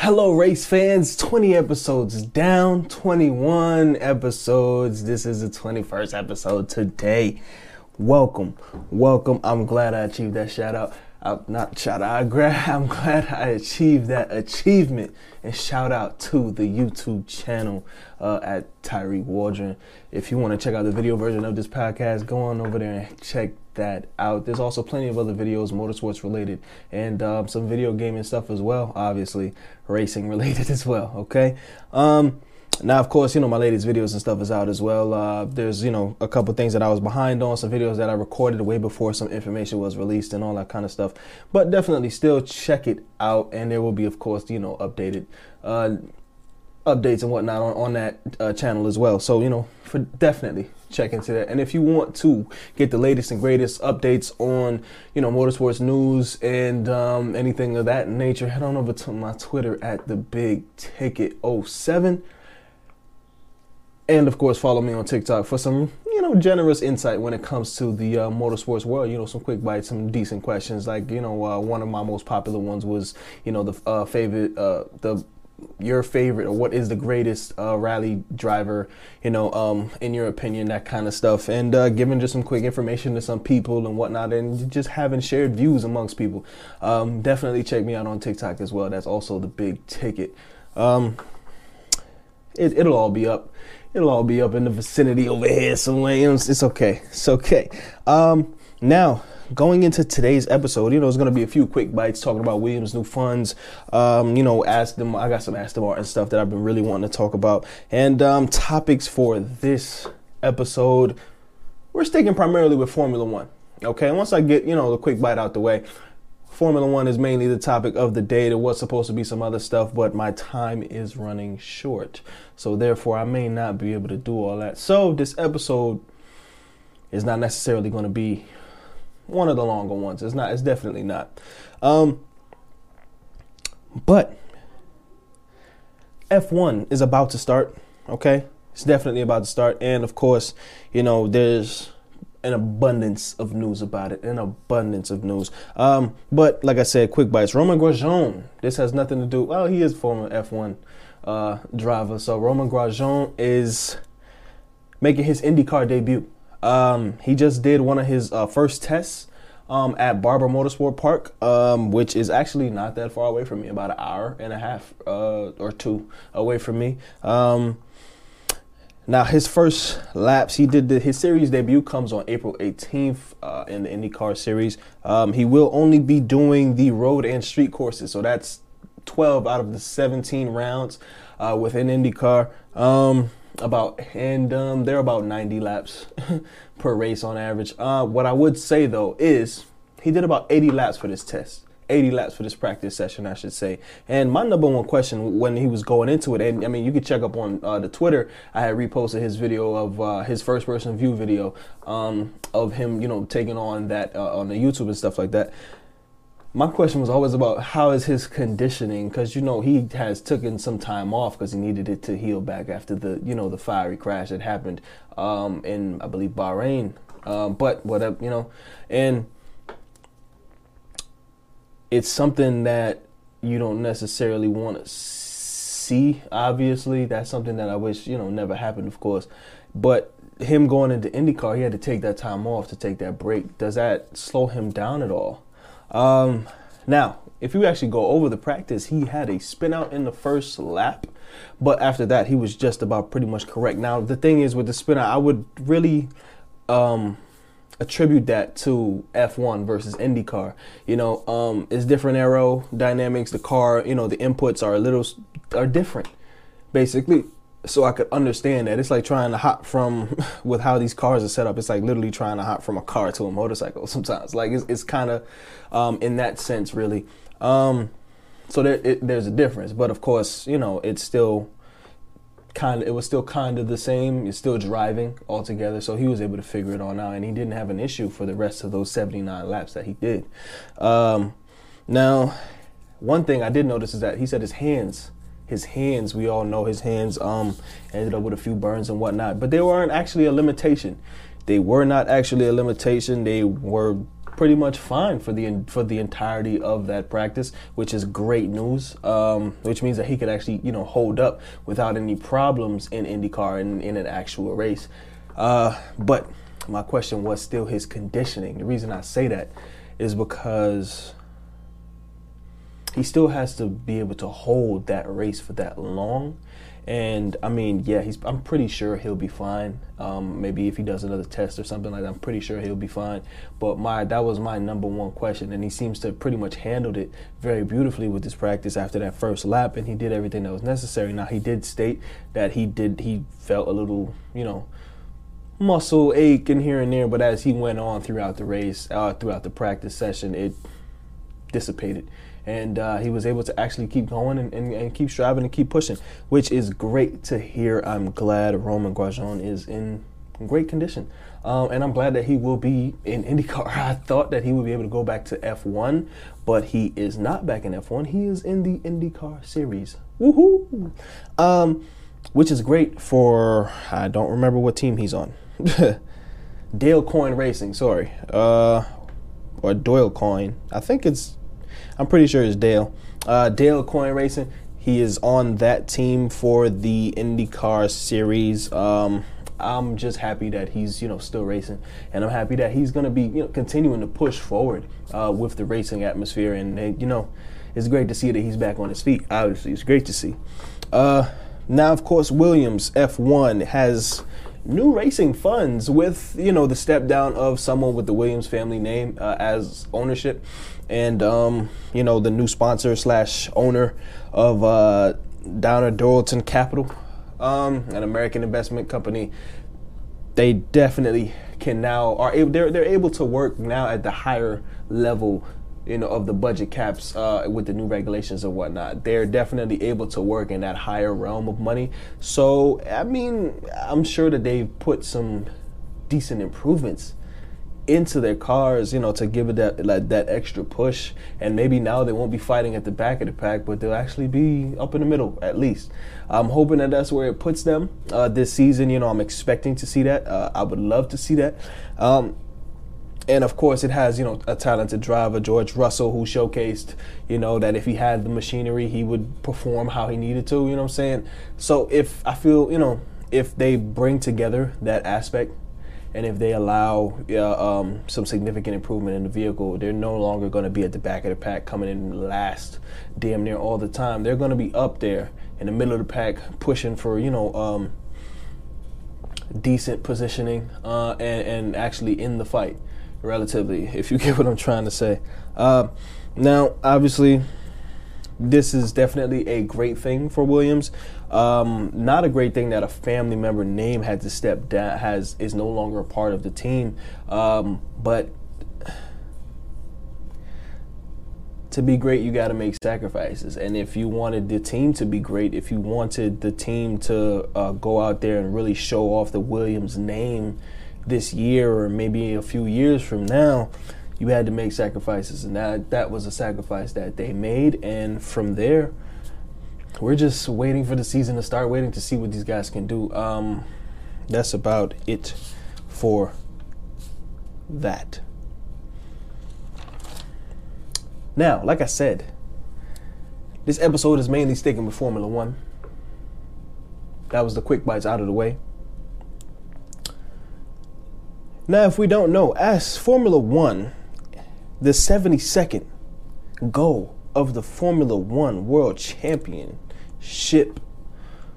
Hello, race fans. 20 episodes down, 21 episodes. This is the 21st episode today. Welcome, welcome. I'm glad I achieved that shout out. Uh, not shout out. I'm glad I achieved that achievement. And shout out to the YouTube channel uh, at Tyree Waldron. If you want to check out the video version of this podcast, go on over there and check that out. There's also plenty of other videos, motorsports related, and um, some video gaming stuff as well. Obviously, racing related as well. Okay. Um, now, of course, you know, my latest videos and stuff is out as well. Uh, there's, you know, a couple things that I was behind on, some videos that I recorded way before some information was released and all that kind of stuff. But definitely still check it out. And there will be, of course, you know, updated uh, updates and whatnot on, on that uh, channel as well. So, you know, for definitely check into that. And if you want to get the latest and greatest updates on, you know, motorsports news and um, anything of that nature, head on over to my Twitter at the Big Ticket 07 and of course follow me on TikTok for some you know generous insight when it comes to the uh, motorsports world. You know some quick bites, some decent questions. Like you know uh, one of my most popular ones was you know the uh, favorite uh, the your favorite or what is the greatest uh, rally driver you know um, in your opinion that kind of stuff. And uh, giving just some quick information to some people and whatnot and just having shared views amongst people. Um, definitely check me out on tiktok as well. That's also the big ticket. Um, it, it'll all be up it'll all be up in the vicinity over here somewhere. You know, it's, it's okay. It's okay. Um, now, going into today's episode, you know, there's going to be a few quick bites talking about Williams' new funds. Um, you know, ask them. I got some Aston Martin stuff that I've been really wanting to talk about, and um, topics for this episode. We're sticking primarily with Formula One. Okay, once I get you know the quick bite out the way, Formula One is mainly the topic of the day. There was supposed to be some other stuff, but my time is running short. So therefore, I may not be able to do all that. So this episode is not necessarily going to be one of the longer ones. It's not. It's definitely not. Um, but F1 is about to start. Okay, it's definitely about to start, and of course, you know, there's an abundance of news about it, an abundance of news. Um, but like I said, quick bites. Romain Grosjean. This has nothing to do. Well, he is former F1 uh, driver. So Romain Grosjean is making his IndyCar debut. Um, he just did one of his uh, first tests um, at Barber Motorsport Park, um, which is actually not that far away from me, about an hour and a half uh, or two away from me. Now, his first laps, he did the, his series debut comes on April 18th uh, in the IndyCar series. Um, he will only be doing the road and street courses, so that's 12 out of the 17 rounds uh, within IndyCar. Um, about and um, they're about 90 laps per race on average. Uh, what I would say though is he did about 80 laps for this test. 80 laps for this practice session, I should say. And my number one question when he was going into it, and I mean, you could check up on uh, the Twitter. I had reposted his video of uh, his first person view video um, of him, you know, taking on that uh, on the YouTube and stuff like that. My question was always about how is his conditioning because you know he has taken some time off because he needed it to heal back after the you know the fiery crash that happened um, in I believe Bahrain. Um, but whatever you know, and it's something that you don't necessarily want to see. Obviously, that's something that I wish you know never happened, of course. But him going into IndyCar, he had to take that time off to take that break. Does that slow him down at all? Um, now, if you actually go over the practice, he had a spin out in the first lap, but after that, he was just about pretty much correct. Now, the thing is with the spin out, I would really um, attribute that to F1 versus IndyCar. You know, um, it's different aerodynamics. The car, you know, the inputs are a little are different, basically. So I could understand that it's like trying to hop from with how these cars are set up. It's like literally trying to hop from a car to a motorcycle. Sometimes, like it's, it's kind of um, in that sense, really. Um, so there, it, there's a difference, but of course, you know, it's still kind of it was still kind of the same. It's still driving altogether, so he was able to figure it all out, and he didn't have an issue for the rest of those 79 laps that he did. Um, now, one thing I did notice is that he said his hands, his hands, we all know his hands um, ended up with a few burns and whatnot, but they weren't actually a limitation. They were not actually a limitation. They were pretty much fine for the for the entirety of that practice, which is great news. Um, which means that he could actually you know hold up without any problems in IndyCar and in an actual race. Uh, but my question was still his conditioning. The reason I say that is because he still has to be able to hold that race for that long. And I mean, yeah, he's. I'm pretty sure he'll be fine. Um, maybe if he does another test or something like that, I'm pretty sure he'll be fine. But my that was my number one question, and he seems to pretty much handled it very beautifully with his practice after that first lap, and he did everything that was necessary. Now he did state that he did he felt a little, you know, muscle ache and here and there, but as he went on throughout the race, uh, throughout the practice session, it dissipated and uh, he was able to actually keep going and, and, and, keep striving and keep pushing, which is great to hear. I'm glad Romain Grosjean is in great condition. Um, and I'm glad that he will be in IndyCar. I thought that he would be able to go back to F1, but he is not back in F1. He is in the IndyCar series. Woohoo! Um, which is great for, I don't remember what team he's on. Dale Coyne Racing, sorry. Uh, or Doyle Coyne. I think it's I'm pretty sure it's Dale. Uh, Dale Coyne Racing. He is on that team for the IndyCar series. Um, I'm just happy that he's you know still racing, and I'm happy that he's gonna be you know continuing to push forward uh, with the racing atmosphere. And, you know, it's great to see that he's back on his feet. Obviously, it's great to see. Uh, now, of course, Williams F1 has new racing funds with you know the step down of someone with the Williams family name uh, as ownership and um, you know the new sponsor slash owner of uh, Downer Dorilton Capital, um, an American investment company. They definitely can now are able, they're they're able to work now at the higher level you know, of the budget caps uh, with the new regulations and whatnot. They're definitely able to work in that higher realm of money. So, I mean, I'm sure that they've put some decent improvements into their cars, you know, to give it that like, that extra push. And maybe now they won't be fighting at the back of the pack, but they'll actually be up in the middle at least. I'm hoping that that's where it puts them uh, this season. You know, I'm expecting to see that. Uh, I would love to see that. Um, and of course, it has you know a talented driver, George Russell, who showcased you know that if he had the machinery, he would perform how he needed to. You know what I'm saying? So if I feel you know if they bring together that aspect and if they allow uh, um, some significant improvement in the vehicle, they're no longer going to be at the back of the pack coming in last damn near all the time. They're going to be up there in the middle of the pack pushing for, you know, um, decent positioning uh, and, and actually in the fight relatively, if you get what I'm trying to say. Uh, now, obviously, this is definitely a great thing for Williams. Um, not a great thing that a family member name had to step down has is no longer a part of the team. Um, but to be great, you got to make sacrifices. And if you wanted the team to be great, if you wanted the team to uh, go out there and really show off the Williams name this year or maybe a few years from now, you had to make sacrifices, and that that was a sacrifice that they made. And from there, we're just waiting for the season to start, waiting to see what these guys can do. Um, that's about it for that. Now, like I said, this episode is mainly sticking with Formula One. That was the quick bites out of the way. Now, if we don't know, as Formula One, the 72nd goal of the Formula One World Championship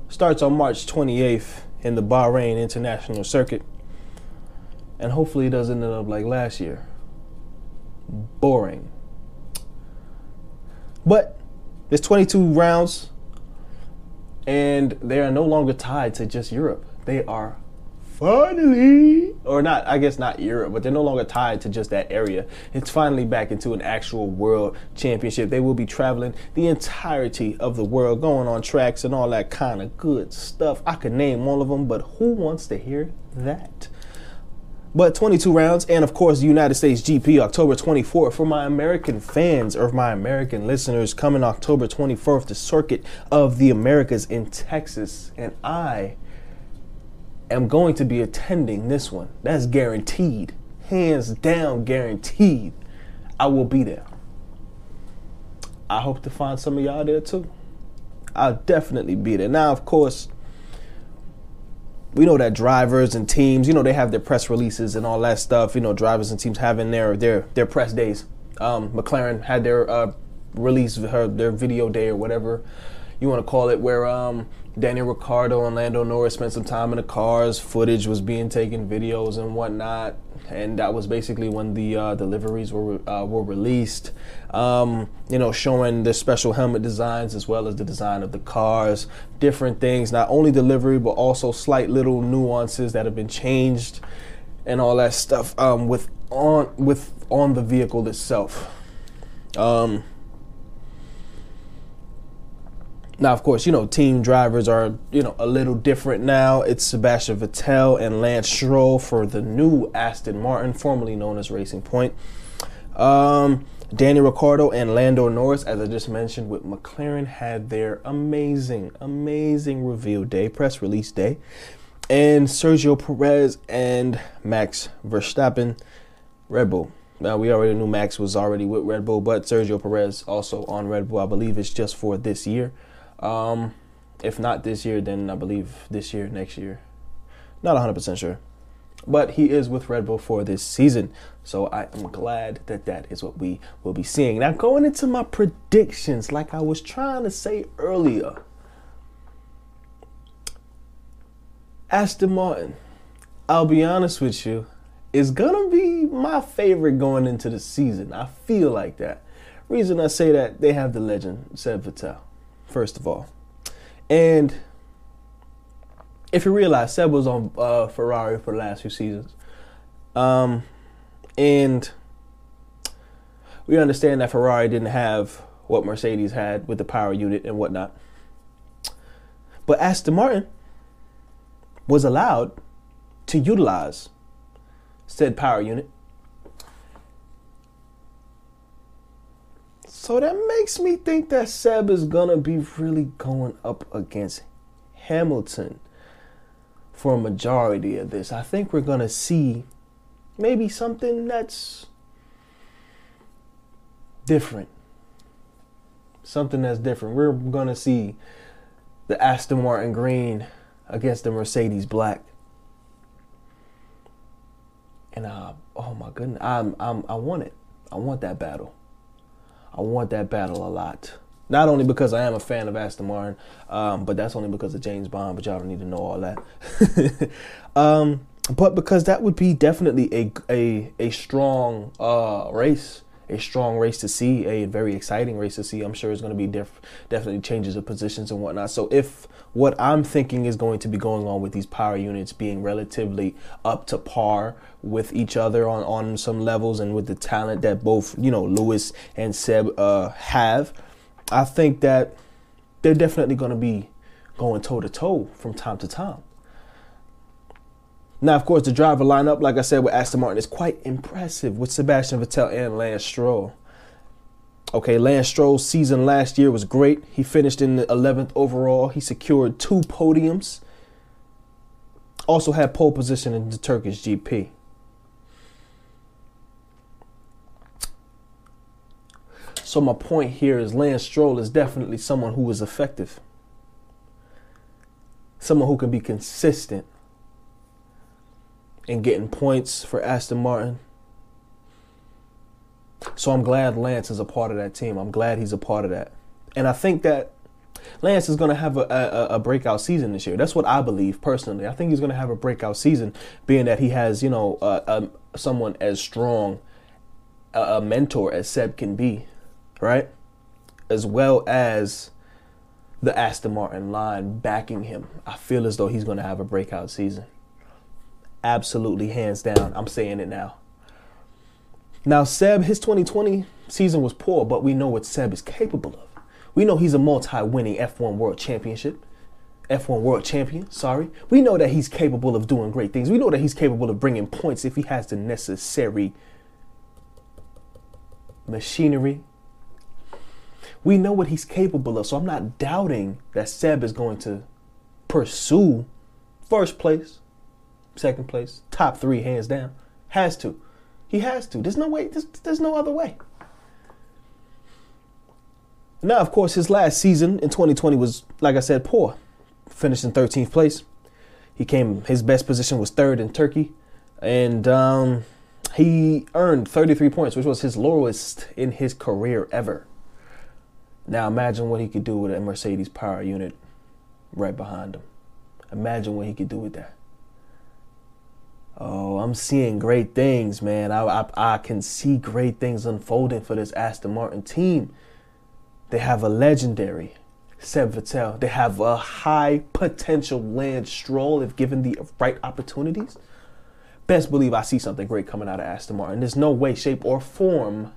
starts on March 28th in the Bahrain International Circuit. And hopefully it doesn't end up like last year. Boring. But there's 22 rounds, and they are no longer tied to just Europe. They are finally, or not, I guess not Europe, but they're no longer tied to just that area. It's finally back into an actual world championship. They will be traveling the entirety of the world, going on tracks and all that kind of good stuff. I could name all of them, but who wants to hear that? But 22 rounds, and of course, the United States GP October 24th. For my American fans or my American listeners, coming October 24th, the Circuit of the Americas in Texas. And I am going to be attending this one. That's guaranteed. hands down guaranteed I will be there. I hope to find some of y'all there too. I'll definitely be there. Now, of course, we know that drivers and teams, you know, they have their press releases and all that stuff. You know, drivers and teams having their their their press days. Um, McLaren had their uh, release, her their video day or whatever you want to call it, where um, Daniel Ricciardo and Lando Norris spent some time in the cars. Footage was being taken, videos and whatnot, and that was basically when the uh, deliveries were uh, were released. Um, you know, showing the special helmet designs as well as the design of the cars, different things, not only delivery but also slight little nuances that have been changed, and all that stuff um, with on with on the vehicle itself. Um, now, of course, you know, team drivers are, you know, a little different now. It's Sebastian Vettel and Lance Stroll for the new Aston Martin, formerly known as Racing Point. Um, Danny Ricciardo and Lando Norris, as I just mentioned, with McLaren had their amazing, amazing reveal day, press release day. And Sergio Perez and Max Verstappen, Red Bull. Now, we already knew Max was already with Red Bull, but Sergio Perez also on Red Bull. I believe it's just for this year. Um, if not this year, then I believe this year, next year. Not 100% sure. But he is with Red Bull for this season. So I am glad that that is what we will be seeing. Now, going into my predictions, like I was trying to say earlier, Aston Martin, I'll be honest with you, is going to be my favorite going into the season. I feel like that. Reason I say that, they have the legend, Seb Vettel first of all. And if you realize, Seb was on uh, Ferrari for the last few seasons. Um, and we understand that Ferrari didn't have what Mercedes had with the power unit and whatnot. But Aston Martin was allowed to utilize said power unit So that makes me think that Seb is gonna be really going up against Hamilton for a majority of this. I think we're gonna see maybe something that's different. Something that's different. We're gonna see the Aston Martin green against the Mercedes black. And uh, oh my goodness, I'm, I'm I want it. I want that battle. I want that battle a lot. Not only because I am a fan of Aston Martin, um, but that's only because of James Bond. But y'all don't need to know all that. um, but because that would be definitely a a a strong uh, race, a strong race to see, a very exciting race to see. I'm sure it's going to be diff- definitely changes of positions and whatnot. So if what I'm thinking is going to be going on with these power units being relatively up to par with each other on, on some levels and with the talent that both, you know, Lewis and Seb uh, have, I think that they're definitely going to be going toe to toe from time to time. Now, of course, the driver lineup, like I said, with Aston Martin is quite impressive with Sebastian Vettel and Lance Stroll. Okay, Lance Stroll's season last year was great. He finished in the 11th overall. He secured two podiums. Also had pole position in the Turkish GP. So my point here is Lance Stroll is definitely someone who is effective. Someone who can be consistent in getting points for Aston Martin so I'm glad Lance is a part of that team. I'm glad he's a part of that. And I think that Lance is going to have a, a, a, breakout season this year. That's what I believe personally. I think he's going to have a breakout season, being that he has, you know, uh, someone as strong a mentor as Seb can be, right? As well as the Aston Martin line backing him. I feel as though he's going to have a breakout season. Absolutely, hands down. I'm saying it now. Now, Seb, his 2020 season was poor, but we know what Seb is capable of. We know he's a multi winning F1 World Championship. F1 World Champion, sorry. We know that he's capable of doing great things. We know that he's capable of bringing points if he has the necessary machinery. We know what he's capable of, so I'm not doubting that Seb is going to pursue first place, second place, top three, hands down. Has to. He has to. There's no way. There's, there's no other way. Now, of course, his last season in 2020 was, like I said, poor. Finished in 13th place. He came. His best position was third in Turkey, and um, he earned 33 points, which was his lowest in his career ever. Now imagine what he could do with a Mercedes power unit right behind him. Imagine what he could do with that. Oh, I'm seeing great things, man. I, I, I can see great things unfolding for this Aston Martin team. They have a legendary Seb Vettel. They have a high potential Lance Stroll if given the right opportunities. Best believe I see something great coming out of Aston Martin. There's no way, shape, or form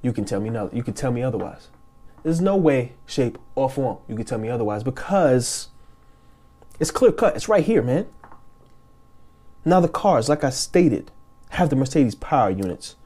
you can tell me no. You can tell me otherwise. There's no way, shape, or form you can tell me otherwise because it's clear cut. It's right here, man. Now the cars, like I stated, have the Mercedes power units.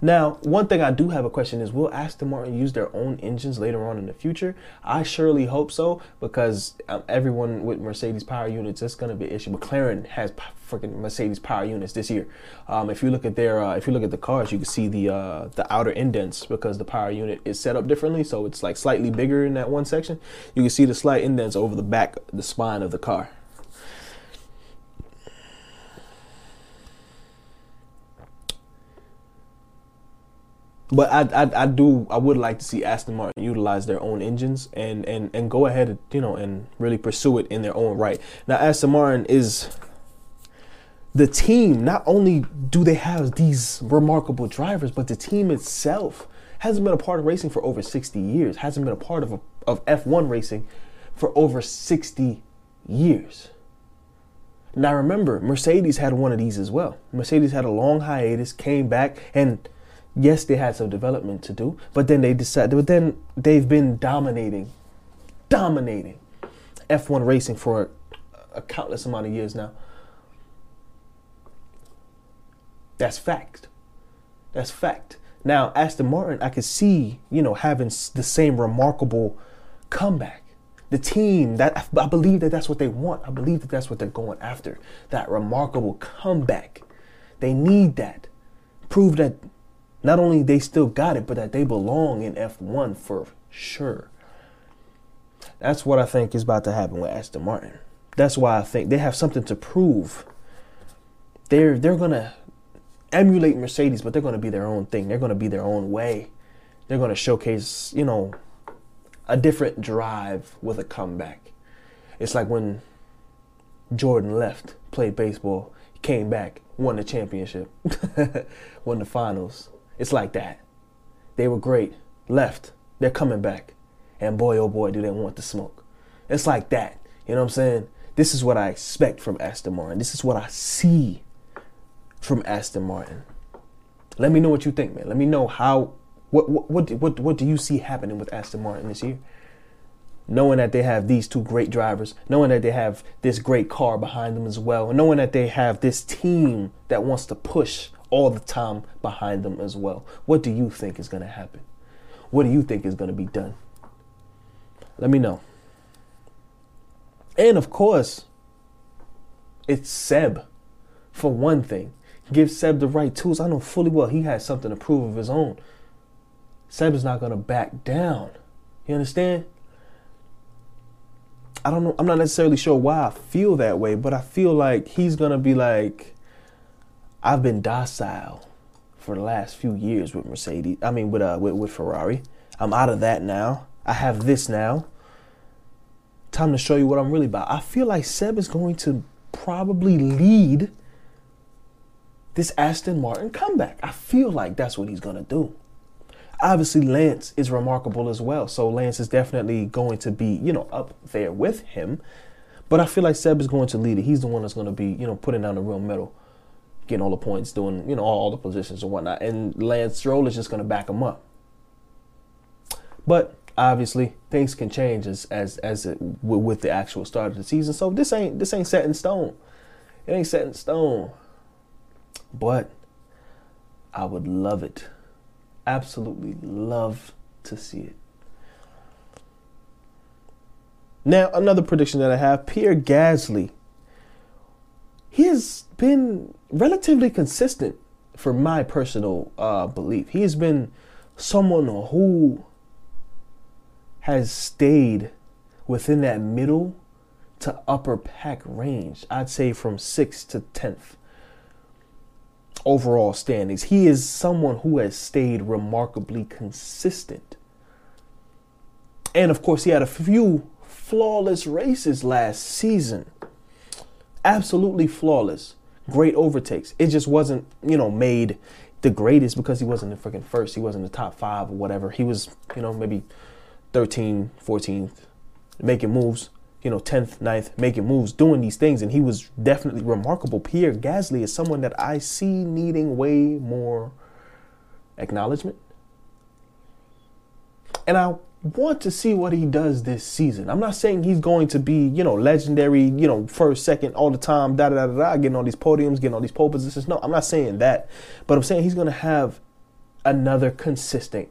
Now, one thing I do have a question is will Aston Martin use their own engines later on in the future? I surely hope so because um, everyone with Mercedes power units, it's going to be an issue. McLaren has freaking Mercedes power units this year. Um, if you look at their, uh, if you look at the cars, you can see the uh, the outer indents because the power unit is set up differently, so it's like slightly bigger in that one section. You can see the slight indents over the back, the spine of the car. But I, I, I do I would like to see Aston Martin utilize their own engines and and and go ahead and, you know and really pursue it in their own right. Now Aston Martin is the team. Not only do they have these remarkable drivers, but the team itself hasn't been a part of racing for over 60 years. Hasn't been a part of a, of F1 racing for over 60 years. Now remember, Mercedes had one of these as well. Mercedes had a long hiatus, came back and yes, they had some development to do, but then they decided, but then they've been dominating, dominating F1 racing for a, a countless amount of years now. That's fact. That's fact. Now, Aston Martin, I could see, you know, having the same remarkable comeback. The team that I believe that that's what they want. I believe that that's what they're going after. That remarkable comeback. They need that. Prove that not only they still got it, but that they belong in F1 for sure. That's what I think is about to happen with Aston Martin. That's why I think they have something to prove. They're they're gonna emulate Mercedes, but they're gonna be their own thing. They're gonna be their own way. They're gonna showcase, you know, a different drive with a comeback. It's like when Jordan left, played baseball, came back, won the championship, won the finals. It's like that. They were great, left, they're coming back. And boy, oh boy, do they want the smoke. It's like that. You know what I'm saying? This is what I expect from Aston Martin. This is what I see from Aston Martin. Let me know what you think, man. Let me know how what what what what, what do you see happening with Aston Martin this year? Knowing that they have these two great drivers, knowing that they have this great car behind them as well, knowing that they have this team that wants to push all the time behind them as well. What do you think is going to happen? What do you think is going to be done? Let me know. And of course, it's Seb. For one thing, give Seb the right tools. I know fully well he has something to prove of his own. Seb is not going to back down. You understand? I don't know. I'm not necessarily sure why I feel that way, but I feel like he's to be like, I've been docile for the last few years with Mercedes. I mean, with uh, with, with Ferrari. I'm out of that now. I have this now. Time to show you what I'm really about. I feel like Seb is going to probably lead this Aston Martin comeback. I feel like that's what he's to do. Obviously, Lance is remarkable as well. So Lance is definitely going to be, you know, up there with him. But I feel like Seb is going to lead it. He's the one that's going to be, you know, putting down the real metal getting all the points, doing you know all, all the positions and whatnot. And Lance Stroll is just going to back him up. But obviously, things can change as as as it, with the actual start of the season. So this ain't this ain't set in stone. It ain't set in stone. But I would love it, absolutely love to see it. Now, another prediction that I have Pierre Gasly. He has been relatively consistent for my personal uh, belief, he has been someone who has stayed within that middle to upper pack range. I'd say from sixth to tenth overall standings. He is someone who has stayed remarkably consistent. And of course, he had a few flawless races last season. Absolutely flawless. Great overtakes. It just wasn't, you know, made the greatest because he wasn't the freaking first. He wasn't the top five or whatever. He was, you know, maybe 13, 14th, making moves, you know, 10th, 9th, making moves, doing these things. And he was definitely remarkable. Pierre Gasly is someone that I see needing way more acknowledgement. And I want to see what he does this season. I'm not saying he's going to be, you know, legendary, you know, first, second, all the time, da da da da, getting all these podiums, getting all these pole positions. No, I'm not saying that. But I'm saying he's going to have another consistent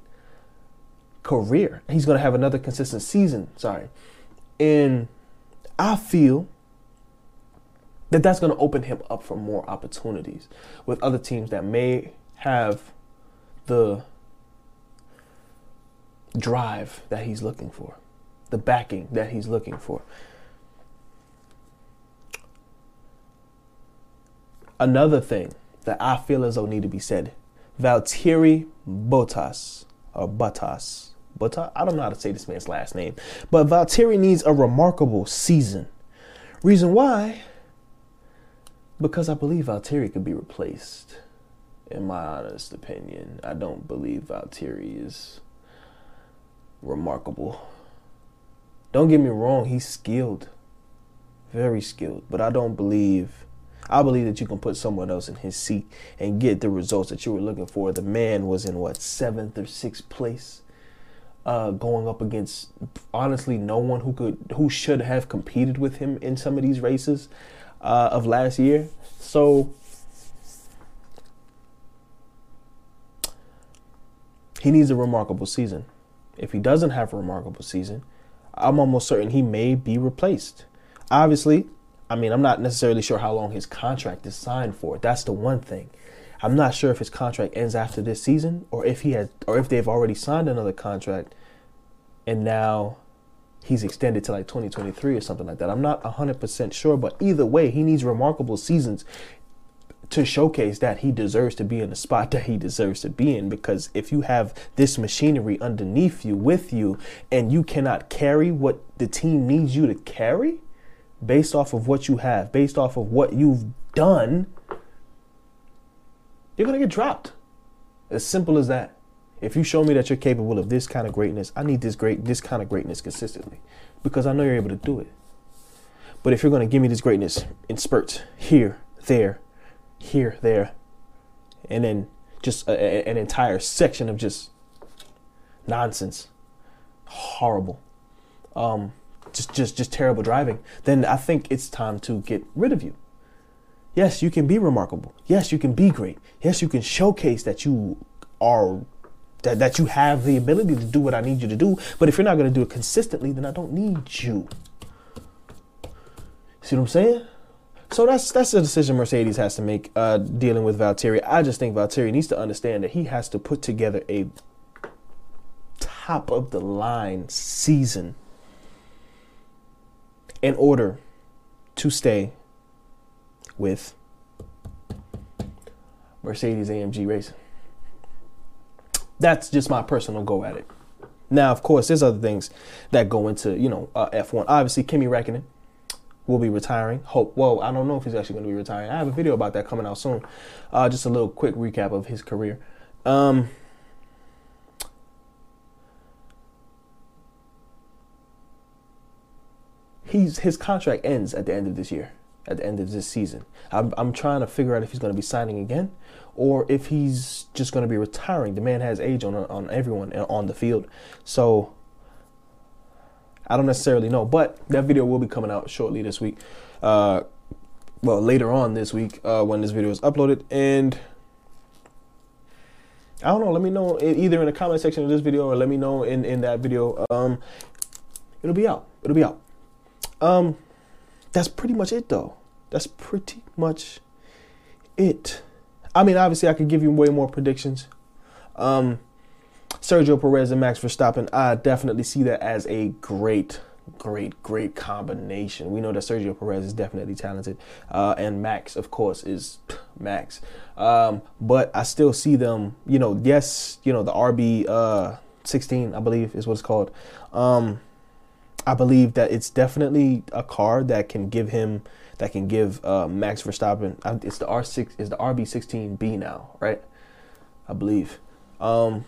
career. He's going to have another consistent season. Sorry. And I feel that that's going to open him up for more opportunities with other teams that may have the drive that he's looking for, the backing that he's looking for. Another thing that I feel as though need to be said Valtteri Bottas, or Bottas, Bottas, I don't know how to say this man's last name, but Valtteri needs a remarkable season. Reason why? Because I believe Valtteri could be replaced. In my honest opinion, I don't believe Valtteri is remarkable. Don't get me wrong, he's skilled, very skilled, but I don't believe. I believe that you can put someone else in his seat and get the results that you were looking for. The man was in what seventh or sixth place, uh, going up against honestly no one who could who should have competed with him in some of these races uh, of last year. So he needs a remarkable season. If he doesn't have a remarkable season, I'm almost certain he may be replaced. Obviously, I mean, I'm not necessarily sure how long his contract is signed for. That's the one thing. I'm not sure if his contract ends after this season or if he has or if they've already signed another contract and now he's extended to like 2023 or something like that. I'm not 100% sure, but either way, he needs remarkable seasons to showcase that he deserves to be in the spot that he deserves to be in because if you have this machinery underneath you with you and you cannot carry what the team needs you to carry based off of what you have based off of what you've done you're going to get dropped as simple as that if you show me that you're capable of this kind of greatness i need this great this kind of greatness consistently because i know you're able to do it but if you're going to give me this greatness in spurts here there here, there, and then just a, a, an entire section of just nonsense, horrible, um, just just just terrible driving. Then I think it's time to get rid of you. Yes, you can be remarkable. Yes, you can be great. Yes, you can showcase that you are that, that you have the ability to do what I need you to do. But if you're not going to do it consistently, then I don't need you. See what I'm saying? So that's that's a decision Mercedes has to make uh, dealing with Valtteri. I just think Valtteri needs to understand that he has to put together a top of the line season in order to stay with Mercedes AMG Racing. That's just my personal go at it. Now, of course, there's other things that go into you know uh, F1. Obviously, Kimi Räikkönen will be retiring. Hope. Well, I don't know if he's actually going to be retiring. I have a video about that coming out soon. Uh, just a little quick recap of his career. Um, he's his contract ends at the end of this year. At the end of this season, I'm I'm trying to figure out if he's going to be signing again, or if he's just going to be retiring. The man has age on on everyone on the field, so I don't necessarily know, but that video will be coming out shortly this week. Uh, well, later on this week uh, when this video is uploaded, and I don't know. Let me know either in the comment section of this video or let me know in in that video. Um, it'll be out. It'll be out. Um, that's pretty much it though. That's pretty much it. I mean, obviously, I could give you way more predictions. Um, Sergio Perez and Max Verstappen, I definitely see that as a great, great, great combination. We know that Sergio Perez is definitely talented, uh, and Max, of course, is Max. Um, but I still see them, you know, yes, you know, the RB uh, 16, I believe, is what it's called. Um, I believe that it's definitely a car that can give him, that can give uh, Max Verstappen. It's the R6, is the RB16B now, right? I believe. Um,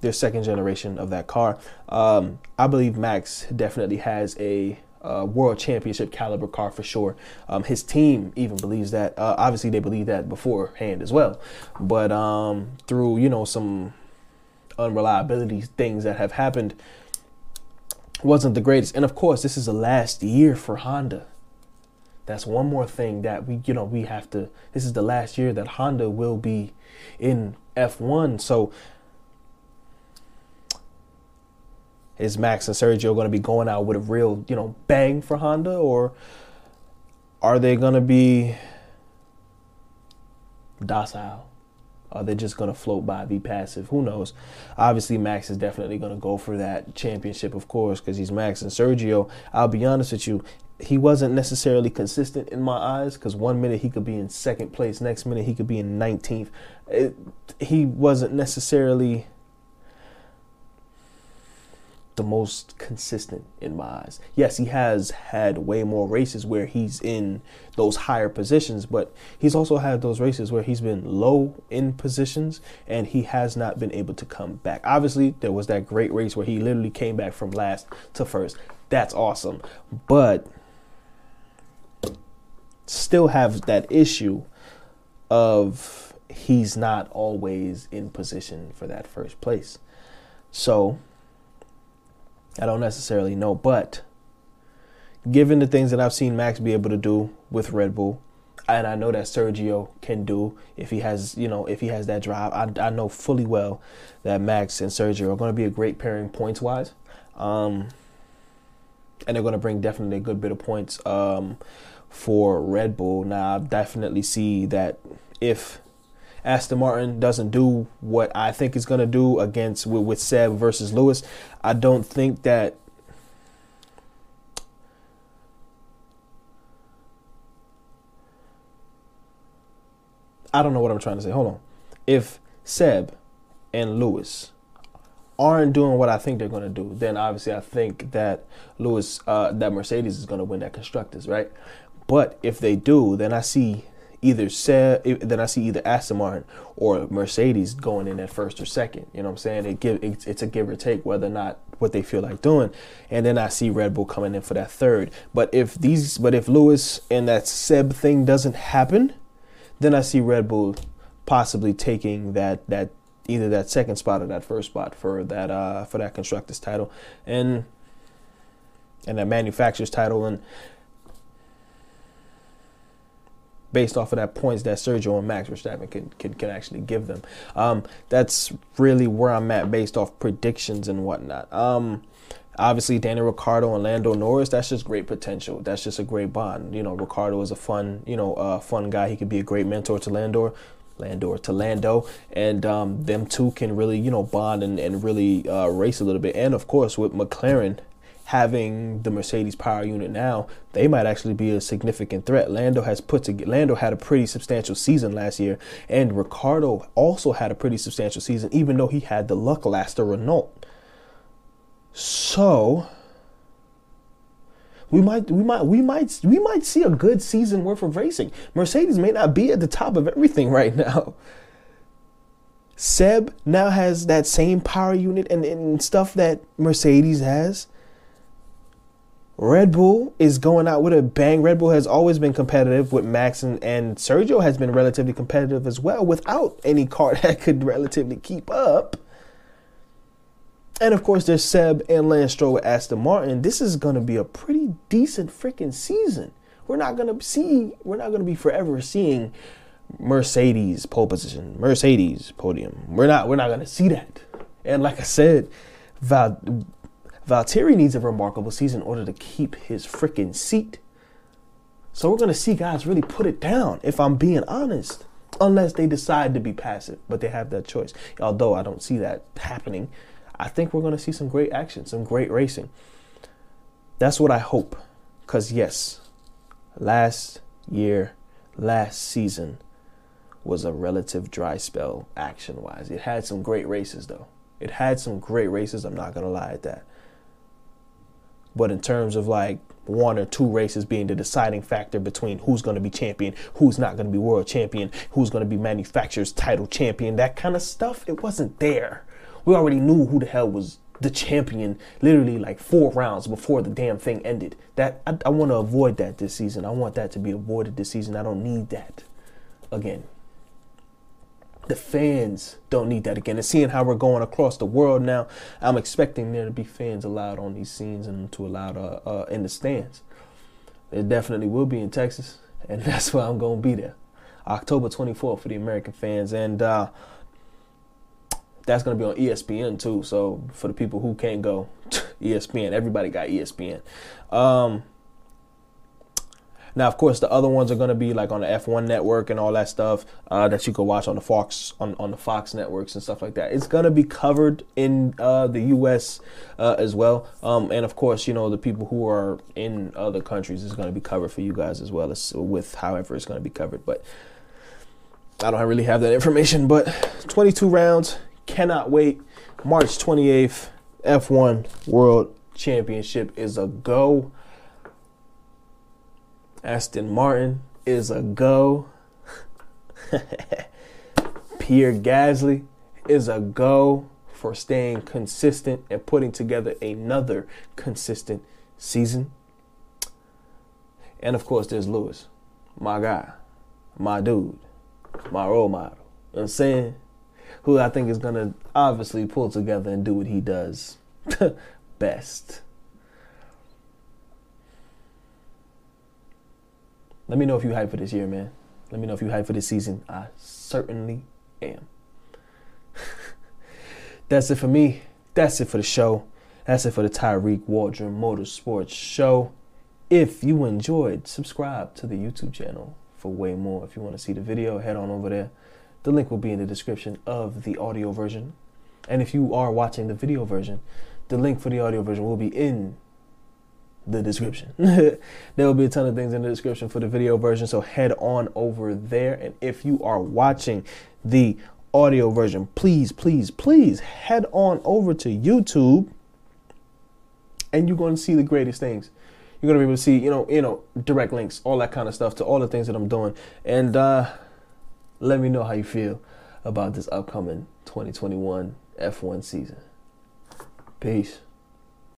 their second generation of that car. Um, I believe Max definitely has a uh, world championship caliber car for sure. Um, his team even believes that. Uh, obviously, they believe that beforehand as well, but um, through you know some unreliability things that have happened, wasn't the greatest. And of course, this is the last year for Honda. That's one more thing that we you know we have to. This is the last year that Honda will be in F1. So Is Max and Sergio going to be going out with a real, you know, bang for Honda, or are they going to be docile? Are they just going to float by, be passive? Who knows? Obviously, Max is definitely going to go for that championship, of course, because he's Max and Sergio. I'll be honest with you, he wasn't necessarily consistent in my eyes because one minute he could be in second place, next minute he could be in 19th. It, he wasn't necessarily the most consistent in my eyes. Yes, he has had way more races where he's in those higher positions, but he's also had those races where he's been low in positions and he has not been able to come back. Obviously, there was that great race where he literally came back from last to first. That's awesome. But still have that issue of he's not always in position for that first place. So, I don't necessarily know, but given the things that I've seen Max be able to do with Red Bull, and I know that Sergio can do if he has, you know, if he has that drive. I, I know fully well that Max and Sergio are going to be a great pairing points wise, um, and they're going to bring definitely a good bit of points um, for Red Bull. Now, I definitely see that if Aston Martin doesn't do what I think it's going to do against with, with Seb versus Lewis, I don't think that I don't know what I'm trying to say. Hold on. If Seb and Lewis aren't doing what I think they're going to do, then obviously I think that Lewis, uh, that Mercedes is going to win that constructors, right? But if they do, then I see either Seb, then I see either Aston Martin or Mercedes going in at first or second. You know what I'm saying? It give it's, it's a give or take whether or not what they feel like doing, and then I see Red Bull coming in for that third. But if these, but if Lewis and that Seb thing doesn't happen, then I see Red Bull possibly taking that that either that second spot or that first spot for that uh for that constructors title and and that manufacturers title and based off of that points that Sergio and Max Verstappen can can, can actually give them. Um, that's really where I'm at based off predictions and whatnot. Um, obviously Daniel Ricciardo and Lando Norris, that's just great potential. That's just a great bond. You know, Ricciardo is a fun, you know, uh, fun guy. He could be a great mentor to Lando. Lando to Lando, and um, them two can really, you know, bond and, and really uh, race a little bit. And of course, with McLaren having the Mercedes power unit now, they might actually be a significant threat. Lando has put to Lando had a pretty substantial season last year, and Ricciardo also had a pretty substantial season, even though he had the luck last Renault. So we might we might we might we might see a good season worth of racing. Mercedes may not be at the top of everything right now. Seb now has that same power unit and, and stuff that Mercedes has. Red Bull is going out with a bang. Red Bull has always been competitive with Max and, and Sergio has been relatively competitive as well without any car that could relatively keep up. And of course, there's Seb and Lance Stroll with Aston Martin. This is going to be a pretty decent freaking season. We're not going to see, we're not going to be forever seeing Mercedes pole position, Mercedes podium. We're not, we're not going to see that. And like I said, Val, Valtteri needs a remarkable season in order to keep his freaking seat. So we're going to see guys really put it down, if I'm being honest. unless they decide to be passive, but they have that choice. Although I don't see that happening, I think we're going to see some great action, some great racing. That's what I hope. Because, yes, last year, last season was a relative dry spell action wise. It had some great races, though. It had some great races. I'm not going to lie at that. But in terms of like one or two races being the deciding factor between who's going to be champion, who's not going to be world champion, who's going to be manufacturer's title champion, that kind of stuff, it wasn't there. We already knew who the hell was the champion literally like four rounds before the damn thing ended. That I, I want to avoid that this season. I want that to be avoided this season. I don't need that again. The fans don't need that again. And seeing how we're going across the world now, I'm expecting there to be fans allowed on these scenes and to allowed uh, uh, in the stands. It definitely will be in Texas, and that's why I'm going to be there. October 24th for the American fans, and uh, that's going to be on ESPN too. So for the people who can't go, ESPN, everybody got ESPN. Um, now, of course, the other ones are going to be like on the F1 network and all that stuff uh, that you can watch on the Fox on, on the Fox networks and stuff like that. It's going to be covered in uh, the U.S. Uh, as well, um, and of course, you know the people who are in other countries is going to be covered for you guys as well as with however it's going to be covered. But I don't really have that information. But 22 rounds, cannot wait. March 28th, F1 World Championship is a go. Aston Martin is a go. Pierre Gasly is a go for staying consistent and putting together another consistent season. And of course, there's Lewis, my guy, my dude, my role model. You know I'm saying? who I think is going to obviously pull together and do what he does best. Let me know if you hype for this year, man. Let me know if you hype for this season. I certainly am. That's it for me. That's it for the show. That's it for the Tyreek Waldron Motorsports show. If you enjoyed, subscribe to the YouTube channel for way more. If you want to see the video, head on over there. The link will be in the description of the audio version. And if you are watching the video version, the link for the audio version will be in the description. there will be a ton of things in the description for the video version, so head on over there. And if you are watching the audio version, please, please, please head on over to YouTube and you're going to see the greatest things. You're going to be able to see, you know, you know, direct links, all that kind of stuff to all the things that I'm doing. And uh let me know how you feel about this upcoming 2021 F1 season. Peace.